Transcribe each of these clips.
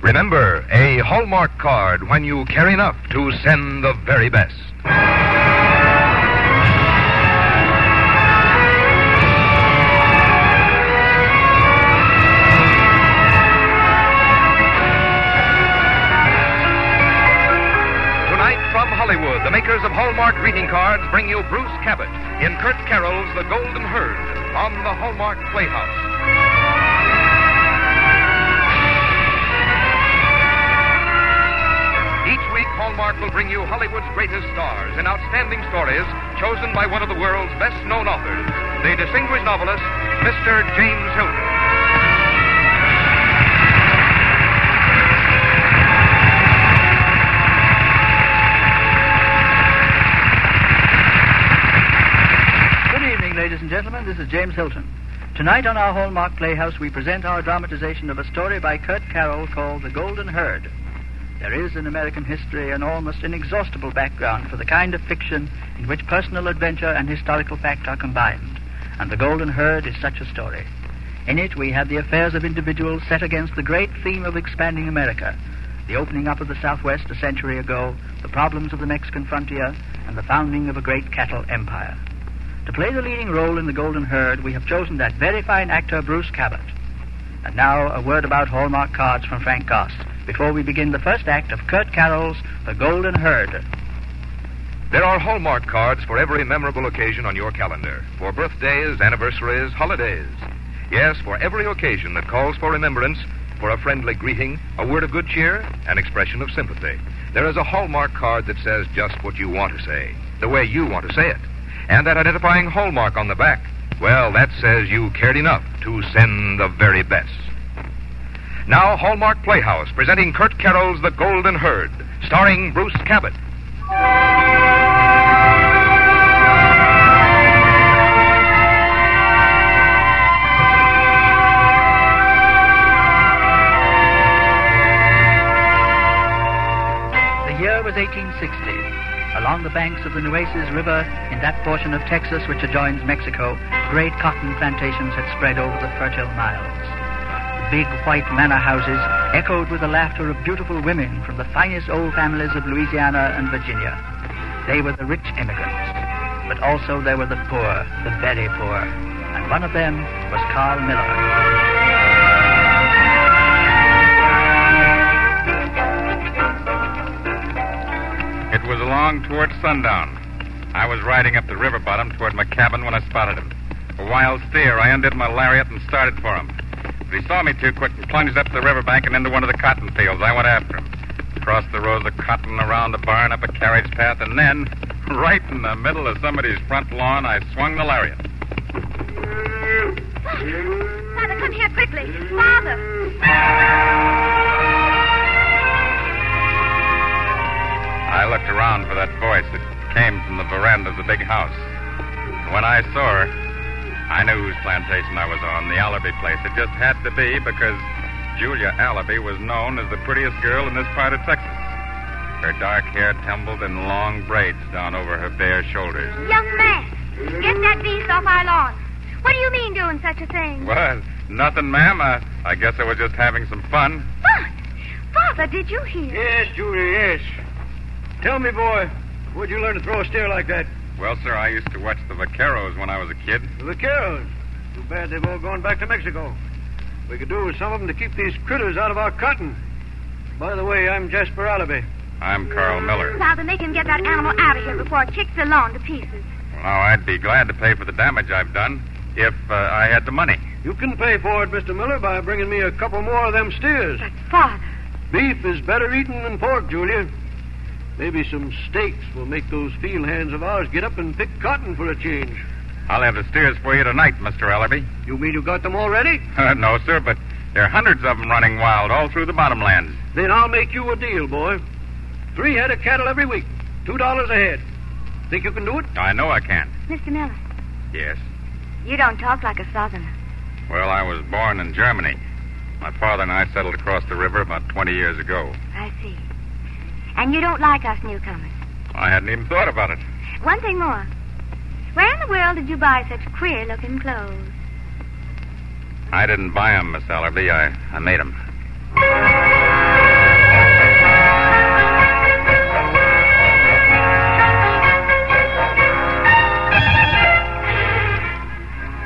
Remember, a Hallmark card when you care enough to send the very best. Tonight from Hollywood, the makers of Hallmark greeting cards bring you Bruce Cabot in Kurt Carroll's The Golden Herd on the Hallmark Playhouse. Hallmark will bring you Hollywood's greatest stars in outstanding stories chosen by one of the world's best known authors, the distinguished novelist, Mr. James Hilton. Good evening, ladies and gentlemen. This is James Hilton. Tonight on our Hallmark Playhouse, we present our dramatization of a story by Kurt Carroll called The Golden Herd. There is in American history an almost inexhaustible background for the kind of fiction in which personal adventure and historical fact are combined, and The Golden Herd is such a story. In it, we have the affairs of individuals set against the great theme of expanding America, the opening up of the Southwest a century ago, the problems of the Mexican frontier, and the founding of a great cattle empire. To play the leading role in The Golden Herd, we have chosen that very fine actor, Bruce Cabot. And now, a word about Hallmark cards from Frank Goss before we begin the first act of Kurt Carroll's The Golden Herd. There are Hallmark cards for every memorable occasion on your calendar for birthdays, anniversaries, holidays. Yes, for every occasion that calls for remembrance, for a friendly greeting, a word of good cheer, an expression of sympathy. There is a Hallmark card that says just what you want to say, the way you want to say it. And that identifying hallmark on the back, well, that says you cared enough to send the very best. Now, Hallmark Playhouse presenting Kurt Carroll's The Golden Herd, starring Bruce Cabot. The year was 1860. Along the banks of the Nueces River, in that portion of Texas which adjoins Mexico, great cotton plantations had spread over the fertile miles. Big white manor houses echoed with the laughter of beautiful women from the finest old families of Louisiana and Virginia. They were the rich immigrants, but also there were the poor, the very poor, and one of them was Carl Miller. It was along toward sundown. I was riding up the river bottom toward my cabin when I spotted him. A wild steer. I undid my lariat and started for him. He saw me too quick and plunged up the riverbank and into one of the cotton fields. I went after him. Crossed the rows of cotton around the barn, up a carriage path, and then, right in the middle of somebody's front lawn, I swung the lariat. Father, come here quickly. Father! I looked around for that voice that came from the veranda of the big house. And when I saw her, I knew whose plantation I was on, the Allaby place. It just had to be because Julia Allaby was known as the prettiest girl in this part of Texas. Her dark hair tumbled in long braids down over her bare shoulders. Young man, get that beast off our lawn. What do you mean doing such a thing? What? Nothing, ma'am. I, I guess I was just having some fun. Fun! Father, did you hear? Yes, Julia, yes. Tell me, boy, where'd you learn to throw a steer like that? Well, sir, I used to watch the vaqueros when I was a kid. The vaqueros. Too bad they've all gone back to Mexico. We could do with some of them to keep these critters out of our cotton. By the way, I'm Jasper Allaby. I'm Carl Miller. Father, they can get that animal out of here before it kicks the lawn to pieces. Well, Now, I'd be glad to pay for the damage I've done if uh, I had the money. You can pay for it, Mr. Miller, by bringing me a couple more of them steers. But, Father, Beef is better eaten than pork, Julia. Maybe some stakes will make those field hands of ours get up and pick cotton for a change. I'll have the steers for you tonight, Mr. Allaby. You mean you got them already? No, sir, but there are hundreds of them running wild all through the bottomlands. Then I'll make you a deal, boy. Three head of cattle every week. Two dollars a head. Think you can do it? I know I can. Mr. Miller, Yes. you don't talk like a southerner. Well, I was born in Germany. My father and I settled across the river about 20 years ago. I see. And you don't like us newcomers. I hadn't even thought about it. One thing more. Where in the world did you buy such queer looking clothes? I didn't buy them, Miss Allaby. I, I them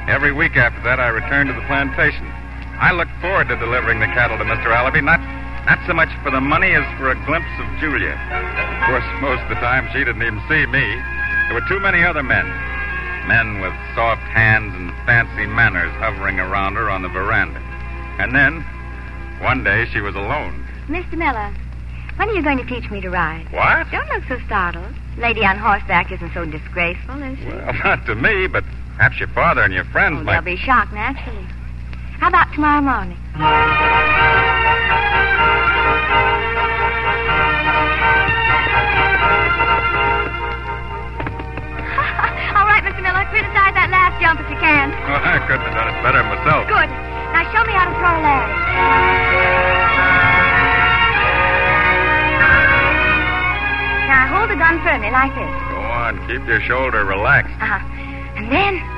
Every week after that, I returned to the plantation. I looked forward to delivering the cattle to Mr. Allaby, not not so much for the money as for a glimpse of Julia. Of course, most of the time she didn't even see me. There were too many other men. Men with soft hands and fancy manners hovering around her on the veranda. And then, one day, she was alone. Mr. Miller, when are you going to teach me to ride? What? Don't look so startled. Lady on horseback isn't so disgraceful, is she? Well, not to me, but perhaps your father and your friends oh, might. they'll be shocked, naturally. How about tomorrow morning? All right, Mr. Miller. Criticize that last jump if you can. Well, I couldn't have done it better myself. Good. Now show me how to throw a leg. Now hold the gun firmly like this. Go on, keep your shoulder relaxed. Uh-huh. And then.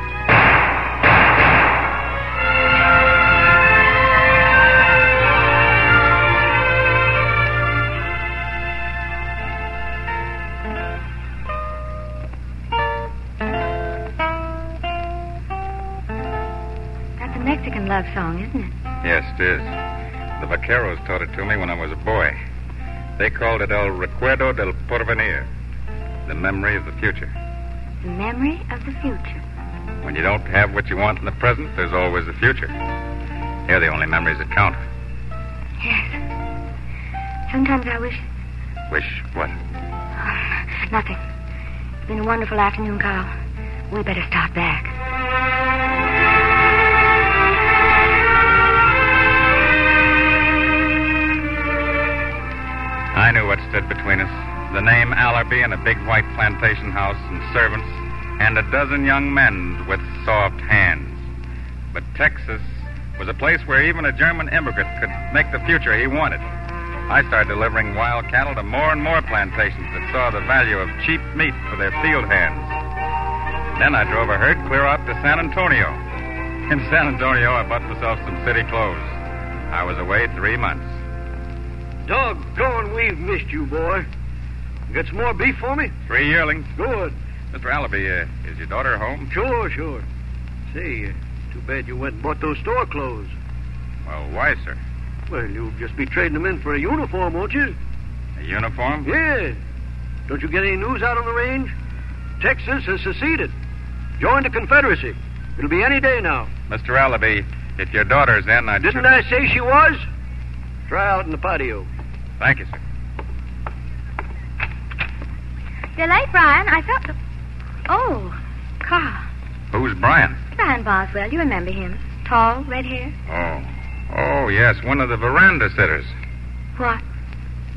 Is. The vaqueros taught it to me when I was a boy. They called it El Recuerdo del Porvenir, the memory of the future. The memory of the future. When you don't have what you want in the present, there's always the future. They're the only memories that count. Yes. Sometimes I wish. Wish what? Um, nothing. It's been a wonderful afternoon, Carl. We better start back. I knew what stood between us. The name Allaby and a big white plantation house and servants, and a dozen young men with soft hands. But Texas was a place where even a German immigrant could make the future he wanted. I started delivering wild cattle to more and more plantations that saw the value of cheap meat for their field hands. Then I drove a herd clear out to San Antonio. In San Antonio, I bought myself some city clothes. I was away three months. Doggone, we've missed you, boy. Got some more beef for me? Three yearlings. Good. Mr. Allaby, uh, is your daughter home? Sure, sure. Say, uh, too bad you went and bought those store clothes. Well, why, sir? Well, you'll just be trading them in for a uniform, won't you? A uniform? Yeah. Don't you get any news out on the range? Texas has seceded. Joined the Confederacy. It'll be any day now. Mr. Allaby, if your daughter's in, I Didn't I say she was? Try out in the patio. Thank you, sir. You're late, Brian. I thought. The... Oh, Carl. Who's Brian? Brian Boswell. You remember him? Tall, red hair. Oh. Oh, yes, one of the veranda sitters. What?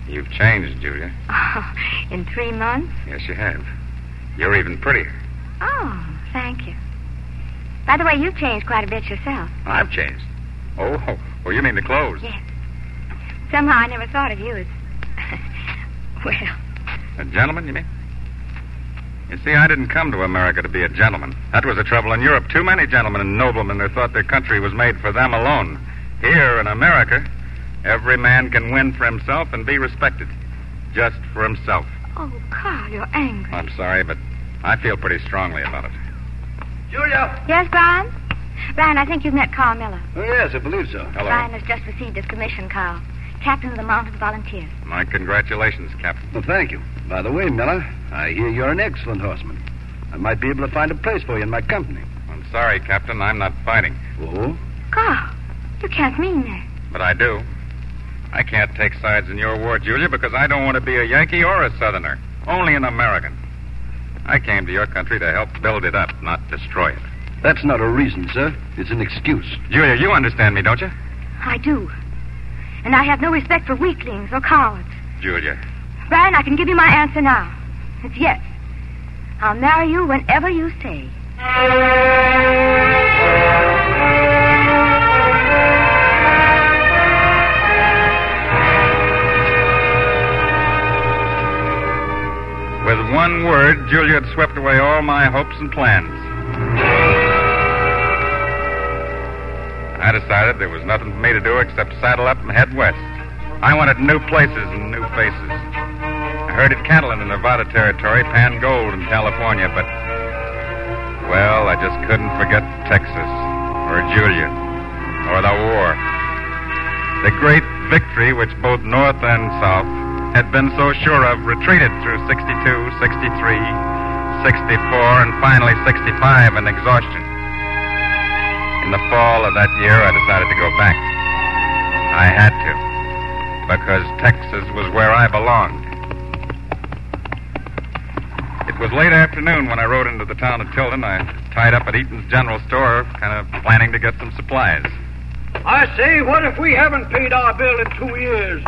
You've changed, Julia. Oh, in three months? Yes, you have. You're even prettier. Oh, thank you. By the way, you've changed quite a bit yourself. I've changed. Oh, oh, you mean the clothes? Yes. Somehow I never thought of you as. well, A gentleman, you mean? You see, I didn't come to America to be a gentleman. That was the trouble in Europe. Too many gentlemen and noblemen who thought their country was made for them alone. Here in America, every man can win for himself and be respected. Just for himself. oh, Carl, you're angry. I'm sorry, but I feel pretty strongly about it. Julia! Yes, Brian? Brian, I think you've met Carl Miller. Oh, yes, I believe so. Hello. Brian has just received his commission, Carl. Captain of the Mounted Volunteers. My congratulations, Captain. Well, thank you. By the way, Miller, I hear you're an excellent horseman. I might be able to find a place for you in my company. I'm sorry, Captain. I'm not fighting. Oh? Carl, you can't mean that. But I do. I can't take sides in your war, Julia, because I don't want to be a Yankee or a Southerner. Only an American. I came to your country to help build it up, not destroy it. That's not a reason, sir. It's an excuse. Julia, you understand me, don't you? I do. And I have no respect for weaklings or cowards. Julia. Brian, I can give you my answer now. It's yes. I'll marry you whenever you say. With one word, Julia had swept away all my hopes and plans. I decided there was nothing for me to do except saddle up and head west. I wanted new places and new faces. I heard herded cattle in the Nevada Territory, pan gold in California, but, well, I just couldn't forget Texas. or Julia, or the war. The great victory which both North and South had been so sure of retreated through 62, 63, 64, and finally 65 in exhaustion. In the fall of that year, I decided to go back. I had to, because Texas was where I belonged. It was late afternoon when I rode into the town of Tilden. I tied up at Eaton's General Store, kind of planning to get some supplies. I say, what if we haven't paid our bill in two years?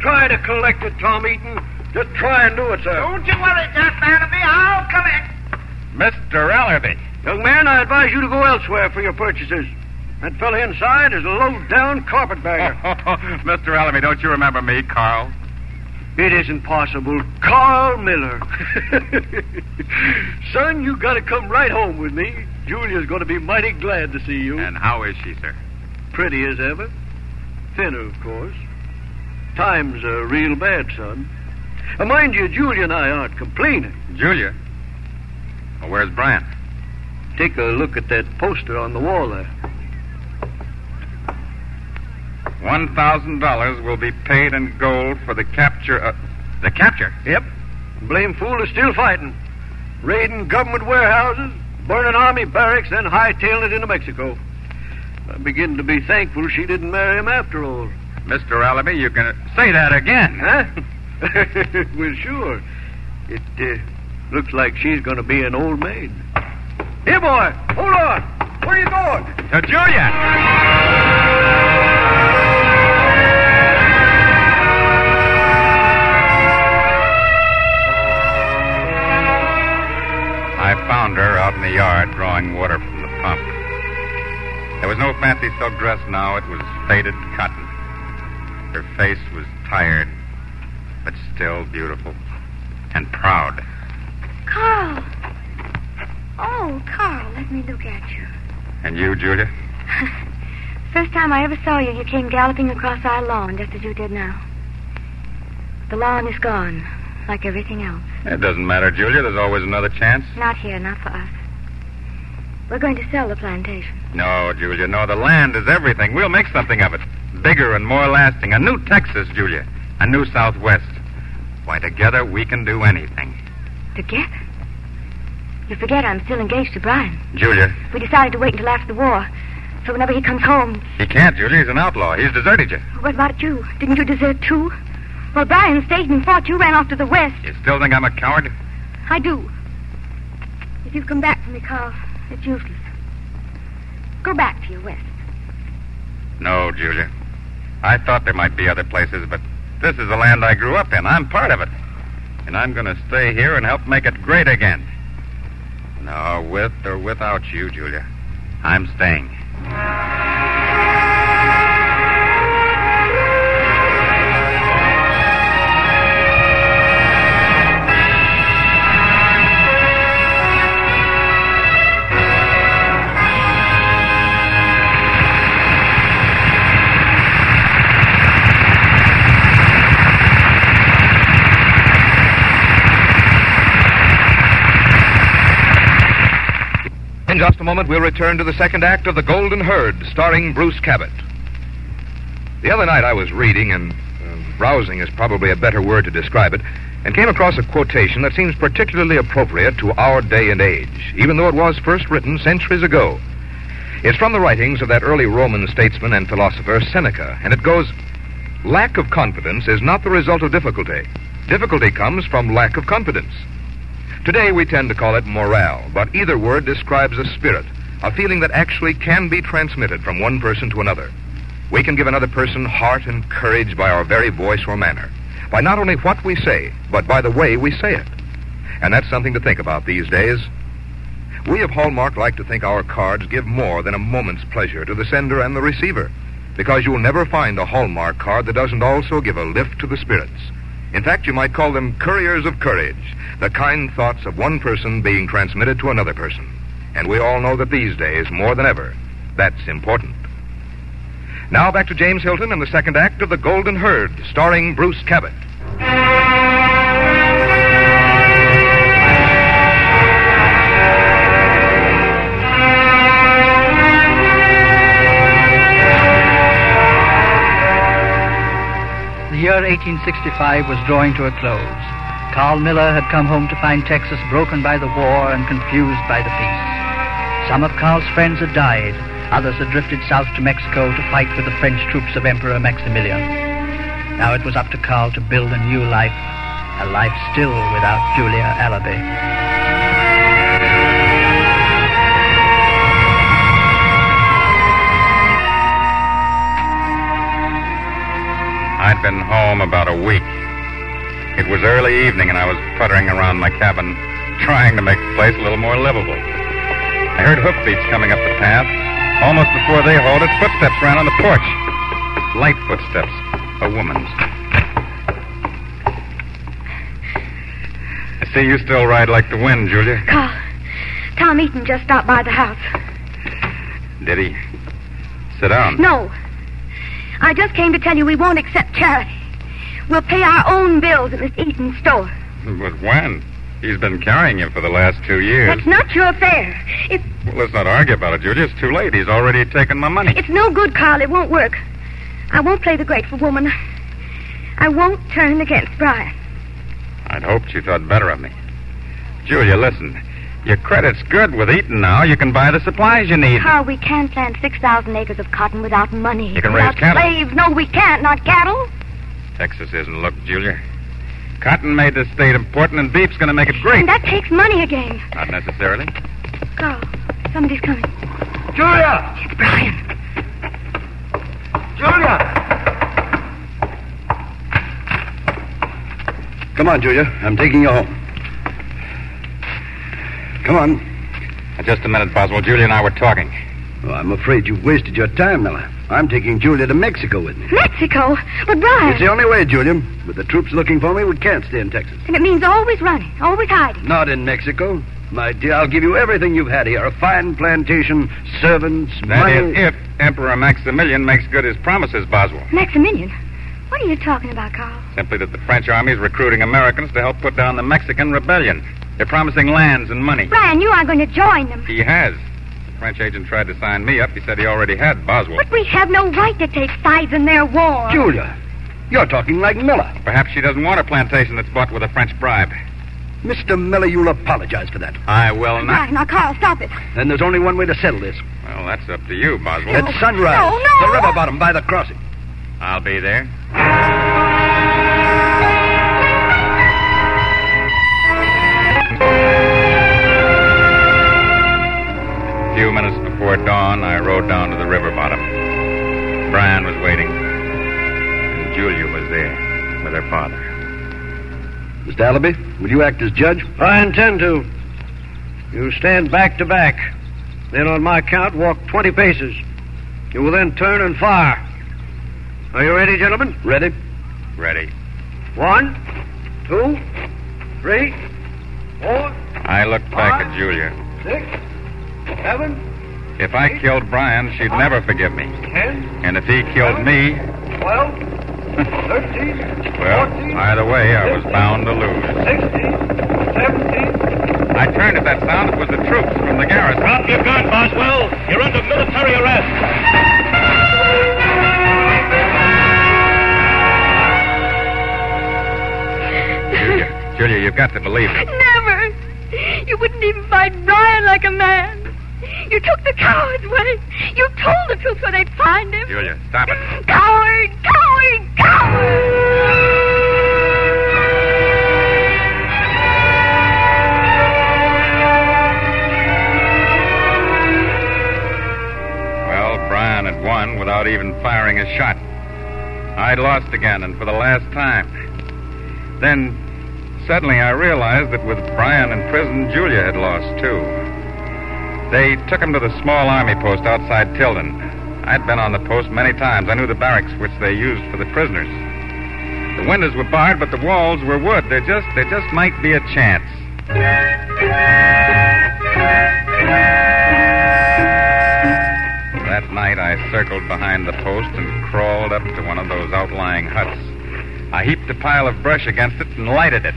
Try to collect it, Tom Eaton. Just try and do it, sir. Don't you worry, Jack Barnaby. I'll collect. Mr. Ellerby. Young man, I advise you to go elsewhere for your purchases. That fellow inside is a low-down carpetbagger. Mr. Ellerby, don't you remember me, Carl? It isn't possible. Carl Miller. Son, you got to come right home with me. Julia's going to be mighty glad to see you. And how is she, sir? Pretty as ever. Thinner, of course. Times are real bad, son. Uh, mind you, Julia and I aren't complaining. Julia? Well, where's Brian? Take a look at that poster on the wall there. One thousand dollars will be paid in gold for the capture of the capture. Yep. Blame fool is still fighting. Raiding government warehouses, burning army barracks, then hightailing it into Mexico. I begin to be thankful she didn't marry him after all. Mr. Allaby, you can say that again. Huh? well, sure. It uh, looks like she's going to be an old maid. Here, boy, hold on. Where are you going? To Julia. I found her out in the yard drawing water from the pump. There was no fancy silk dress now. It was faded cotton. Her face was tired, but still beautiful and proud. Carl. Oh, Carl, let me look at you. And you, Julia? First time I ever saw you, you came galloping across our lawn just as you did now. The lawn is gone, like everything else. It doesn't matter, Julia. There's always another chance. Not here, not for us. We're going to sell the plantation. No, Julia, no. The land is everything. We'll make something of it. Bigger and more lasting. A new Texas, Julia. A new Southwest. Why, together we can do anything. Together? You forget I'm still engaged to Brian. Julia, We decided to wait until after the war. So whenever he comes home. he can't, Julia. He's an outlaw. He's deserted you. What about you? Didn't you desert too? Well, Brian stayed and fought. You ran off to the west. You still think I'm a coward? I do. If you come back for me, Carl, it's useless. Go back to your west. No, Julia. I thought there might be other places, but this is the land I grew up in. I'm part of it. And I'm going to stay here and help make it great again. No, with or without you, Julia, I'm staying. Just a moment, we'll return to the second act of The Golden Herd, starring Bruce Cabot. The other night I was reading, and uh, browsing is probably a better word to describe it, and came across a quotation that seems particularly appropriate to our day and age, even though it was first written centuries ago. It's from the writings of that early Roman statesman and philosopher, Seneca, and it goes Lack of confidence is not the result of difficulty. Difficulty comes from lack of confidence. Today we tend to call it morale, but either word describes a spirit, a feeling that actually can be transmitted from one person to another. We can give another person heart and courage by our very voice or manner, by not only what we say, but by the way we say it. And that's something to think about these days. We of Hallmark like to think our cards give more than a moment's pleasure to the sender and the receiver, because you'll never find a Hallmark card that doesn't also give a lift to the spirits. In fact, you might call them couriers of courage, the kind thoughts of one person being transmitted to another person. And we all know that these days, more than ever, that's important. Now back to James Hilton and the second act of The Golden Herd, starring Bruce Cabot. Year 1865 was drawing to a close. Carl Miller had come home to find Texas broken by the war and confused by the peace. Some of Carl's friends had died. Others had drifted south to Mexico to fight with the French troops of Emperor Maximilian. Now it was up to Carl to build a new life, a life still without Julia Allaby. I'd been home about a week. It was early evening, and I was puttering around my cabin, trying to make the place a little more livable. I heard hoofbeats coming up the path. Almost before they halted, footsteps ran on the porch. Light footsteps. A woman's. I see you still ride like the wind, Julia. Carl. Tom Eaton just stopped by the house. Did he? Sit down. No. I just came to tell you we won't accept charity. We'll pay our own bills at Miss Eaton's store. But when? He's been carrying you for the last two years. That's not your affair. It's Well, let's not argue about it, Julia. It's too late. He's already taken my money. it's no good, Carl. It won't work. I won't play the grateful woman. I won't turn against Brian. I'd hoped you thought better of me. Julia, listen. Your credit's good with Eaton now. You can buy the supplies you need. Carl, we can't plant six thousand acres of cotton without money. You can raise without cattle. Slaves. No, we can't. Not cattle. Texas isn't looked, Julia. Cotton made this state important, and beef's going to make it great. And that takes money again. Not necessarily. Carl, somebody's coming. Julia! It's Brian. Julia! Come on, Julia. I'm taking you home. Come on. Just a minute, Boswell. Julia and I were talking. Oh, I'm afraid you've wasted your time, Miller. I'm taking Julia to Mexico with me. Mexico? But Brian. It's the only way, Julia. With the troops looking for me, we can't stay in Texas. And it means always running, always hiding. Not in Mexico. My dear, I'll give you everything you've had here. A fine plantation, servants, That money. is, if Emperor Maximilian makes good his promises, Boswell. Maximilian? What are you talking about, Carl? Simply that the French army is recruiting Americans to help put down the Mexican rebellion. They're promising lands and money. Brian, you are going to join them. He has. The French agent tried to sign me up. He said he already had Boswell. But we have no right to take sides in their war. Julia, you're talking like Miller. Perhaps she doesn't want a plantation that's bought with a French bribe. Mr. Miller, you'll apologize for that. I will not. Brian, now, Carl, stop it. Then there's only one way to settle this. Well, that's up to you, Boswell. At sunrise. No, no. The river bottom by the crossing. I'll be there. Few minutes before dawn, I rode down to the river bottom. Brian was waiting, and Julia was there with her father. Mr. Allaby, will you act as judge? I intend to. You stand back to back. Then, on my count, walk 20 paces. You will then turn and fire. Are you ready, gentlemen? Ready? Ready. One, two, three, four, I looked back at Julia. six, seven, If I killed Brian, she'd never forgive me. ten, And if he killed me, twelve, thirteen, well, fourteen, either way, I was bound to lose. sixteen, seventeen. I turned at that sound. It was the troops from the garrison. Drop your gun, Boswell. You're under military arrest. Julia, Julia, you've got to believe me. Never. You wouldn't even fight Brian like a man. You took the coward's way. You told the troops where they'd find him. Julia, stop it. Coward, coward, coward! Well, Brian had won without even firing a shot. I'd lost again, and for the last time. Then, suddenly, I realized that with Brian in prison, Julia had lost, too. They took him to the small army post outside Tilden. I'd been on the post many times. I knew the barracks which they used for the prisoners. The windows were barred, but the walls were wood. There just, there just might be a chance. That night, I circled behind the post and crawled up to one of those outlying huts. I heaped a pile of brush against it and lighted it.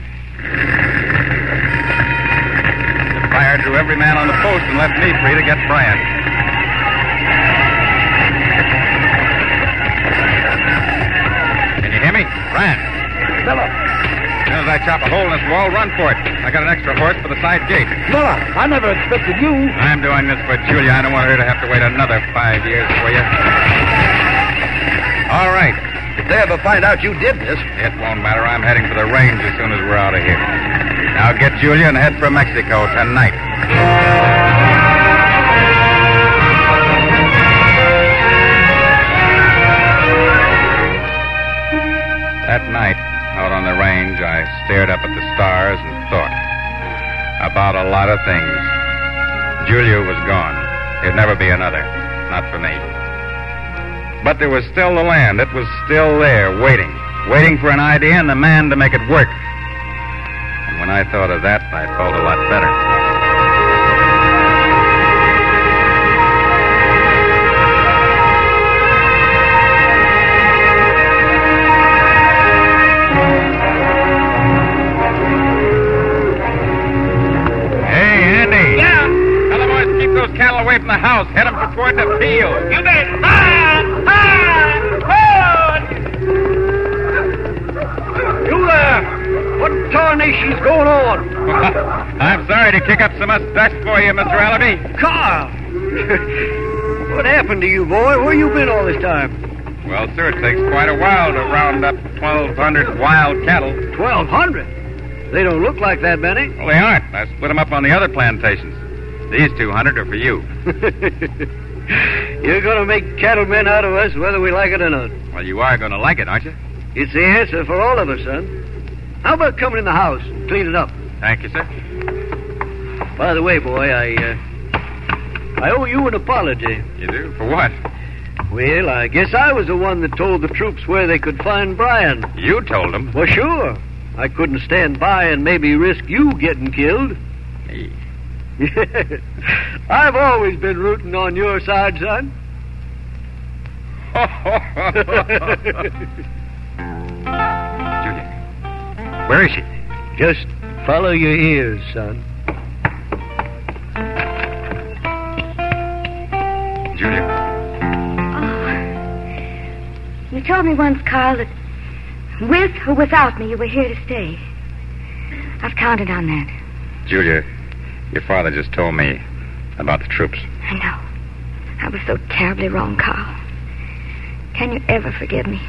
The drew every man on the post and left me free to get Brian. Can you hear me? Ran. Miller! As soon as I chop a hole in this wall, run for it. I got an extra horse for the side gate. Miller, I never expected you. I'm doing this for Julia. I don't want her to have to wait another five years for you. All right. If they ever find out you did this, It won't matter. I'm heading for the range as soon as we're out of here. Now get Julia and head for Mexico tonight. That night, out on the range, I stared up at the stars and thought about a lot of things. Julia was gone. There'd never be another. Not for me. But there was still the land. It was still there, waiting. Waiting for an idea and the man to make it work. And when I thought of that, I felt a lot better. Hey, Andy. Yeah. Tell the boys to keep those cattle away from the house. Head them toward the field. You bet. What tarnation's going on? I'm sorry to kick up so much dust for you, Mr. Allaby. Carl! what happened to you, boy? Where you been all this time? Well, sir, it takes quite a while to round up 1,200 wild cattle. Twelve hundred. They don't look like that many. Well, they aren't. I split them up on the other plantations. These 200 are for you. You're going to make cattlemen out of us, whether we like it or not. Well, you are going to like it, aren't you? It's the answer for all of us, son. How about coming in the house and clean it up? Thank you, sir. By the way, boy, I uh, I owe you an apology. You do? For what? Well, I guess I was the one that told the troops where they could find Brian. You told them. Well, sure. I couldn't stand by and maybe risk you getting killed. Hey. I've always been rooting on your side, son. Julia. Where is she? Just follow your ears, son. Julia. Oh. You told me once, Carl, that with or without me, you were here to stay. I've counted on that. Julia, your father just told me about the troops. I know. I was so terribly wrong, Carl. Can you ever forgive me?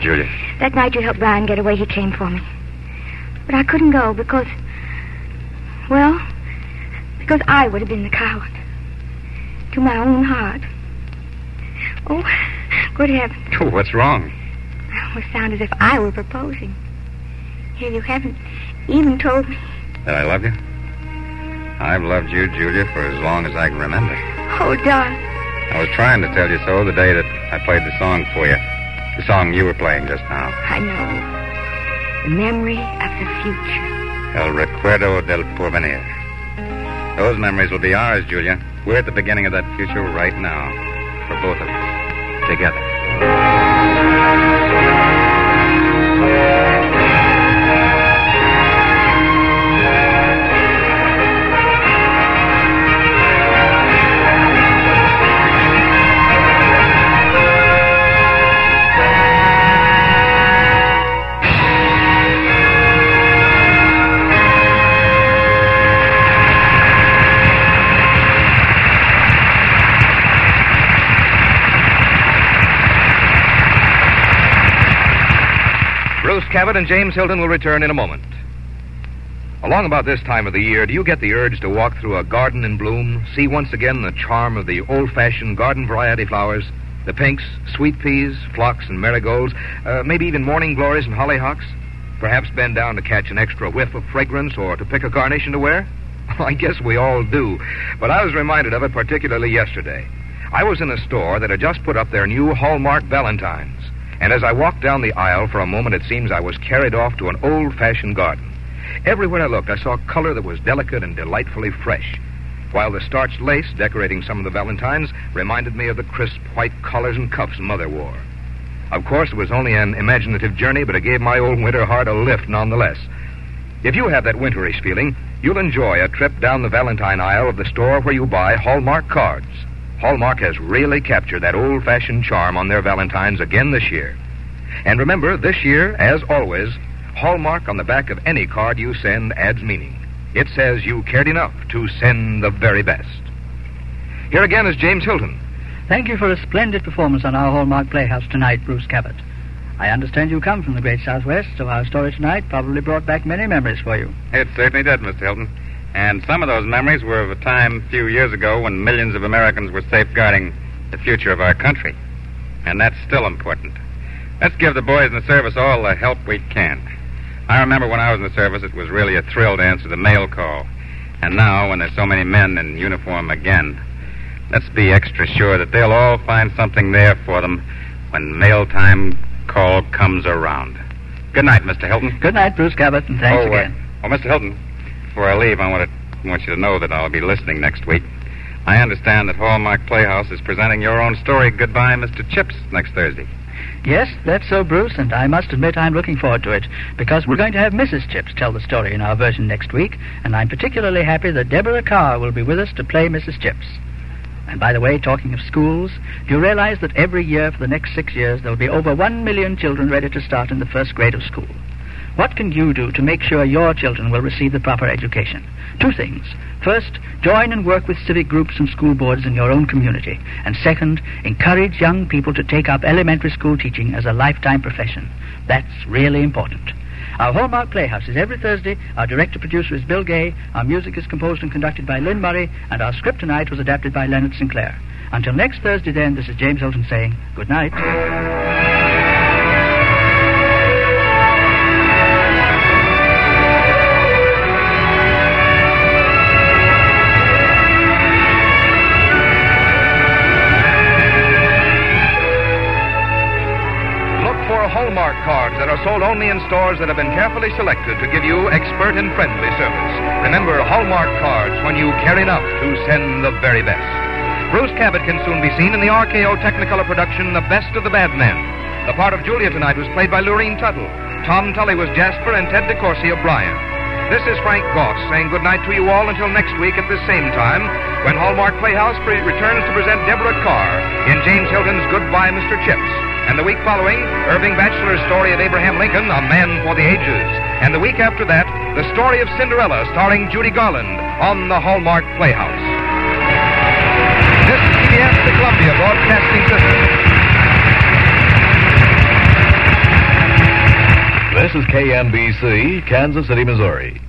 Julia. That night you helped Brian get away, he came for me. But I couldn't go because, well, because I would have been the coward. To my own heart. Oh, good heavens. Oh, what's wrong? It almost sound as if I were proposing. Here, you haven't even told me. That I love you? I've loved you, Julia, for as long as I can remember. Oh, darling. I was trying to tell you so the day that I played the song for you. The song you were playing just now. I know. Memory of the future. El recuerdo del porvenir. Those memories will be ours, Julia. We're at the beginning of that future right now. For both of us. Together. Cabot and James Hilton will return in a moment. Along about this time of the year, do you get the urge to walk through a garden in bloom, see once again the charm of the old fashioned garden variety flowers? The pinks, sweet peas, phlox, and marigolds, uh, maybe even morning glories and hollyhocks? Perhaps bend down to catch an extra whiff of fragrance or to pick a carnation to wear? I guess we all do. But I was reminded of it particularly yesterday. I was in a store that had just put up their new Hallmark Valentines. And as I walked down the aisle for a moment, it seems I was carried off to an old fashioned garden. Everywhere I looked, I saw color that was delicate and delightfully fresh, while the starched lace decorating some of the valentines reminded me of the crisp white collars and cuffs Mother wore. Of course, it was only an imaginative journey, but it gave my old winter heart a lift nonetheless. If you have that winterish feeling, you'll enjoy a trip down the Valentine aisle of the store where you buy Hallmark cards. Hallmark has really captured that old fashioned charm on their Valentines again this year. And remember, this year, as always, Hallmark on the back of any card you send adds meaning. It says you cared enough to send the very best. Here again is James Hilton. Thank you for a splendid performance on our Hallmark Playhouse tonight, Bruce Cabot. I understand you come from the great Southwest, so our story tonight probably brought back many memories for you. It certainly did, Mr. Hilton. And some of those memories were of a time a few years ago when millions of Americans were safeguarding the future of our country. And that's still important. Let's give the boys in the service all the help we can. I remember when I was in the service, it was really a thrill to answer the mail call. And now, when there's so many men in uniform again, let's be extra sure that they'll all find something there for them when mail time call comes around. Good night, Mr. Hilton. Good night, Bruce Cabot, and thanks oh, uh, again. oh, Mr. Hilton, before I leave, I want to want you to know that I'll be listening next week. I understand that Hallmark Playhouse is presenting your own story, Goodbye, Mr. Chips, next Thursday. Yes, that's so, Bruce, and I must admit I'm looking forward to it because we're going to have Mrs. Chips tell the story in our version next week, and I'm particularly happy that Deborah Kerr will be with us to play Mrs. Chips. And by the way, talking of schools, do you realize that every year for the next six years there will be over one million children ready to start in the first grade of school? What can you do to make sure your children will receive the proper education? Two things. First, join and work with civic groups and school boards in your own community. And second, encourage young people to take up elementary school teaching as a lifetime profession. That's really important. Our Hallmark Playhouse is every Thursday. Our director producer is Bill Gay. Our music is composed and conducted by Lynn Murray. And our script tonight was adapted by Leonard Sinclair. Until next Thursday, then, this is James Hilton saying good night. Hallmark cards that are sold only in stores that have been carefully selected to give you expert and friendly service. Remember Hallmark cards when you care enough to send the very best. Bruce Cabot can soon be seen in the RKO Technicolor production The Best of the Bad Men. The part of Julia tonight was played by Lurene Tuttle. Tom Tully was Jasper and Ted de Corsia Brian. This is Frank Goss saying good night to you all until next week at this same time when Hallmark Playhouse returns to present Deborah Kerr in James Hilton's Goodbye, Mr. Chips. And the week following, Irving Bacheller's story of Abraham Lincoln, A Man for the Ages. And the week after that, the story of Cinderella starring Judy Garland on the Hallmark Playhouse. This is CBS, the Columbia Broadcasting System. This is KMBC, Kansas City, Missouri.